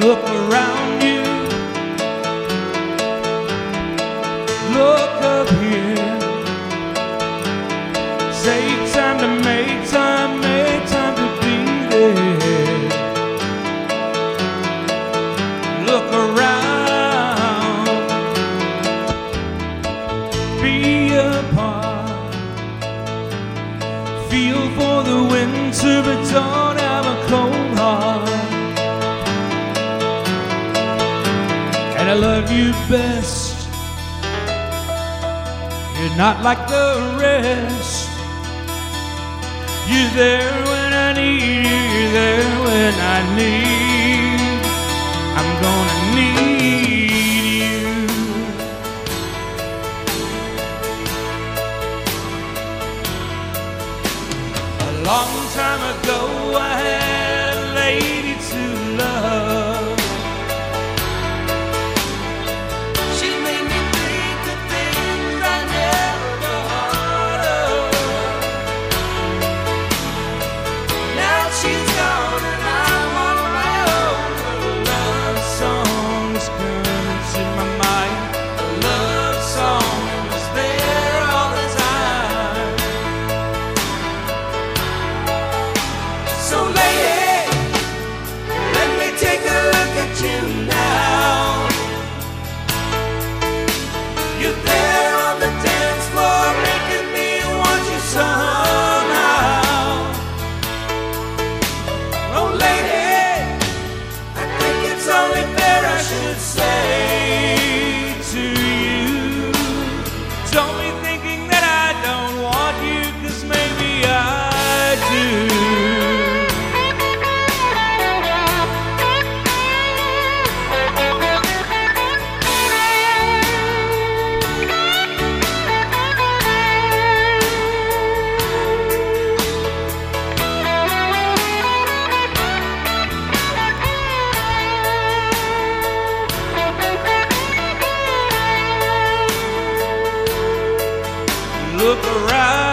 Look around you. Look up here. Save time to make time, make time to be there. Look around. Be a part. Feel for the winter, but don't. I love you best. You're not like the rest. You're there when I need you. You're there when I need. I'm gonna need. You think look around.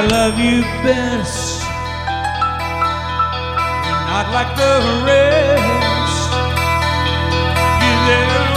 I love you best. You're not like the rest. You never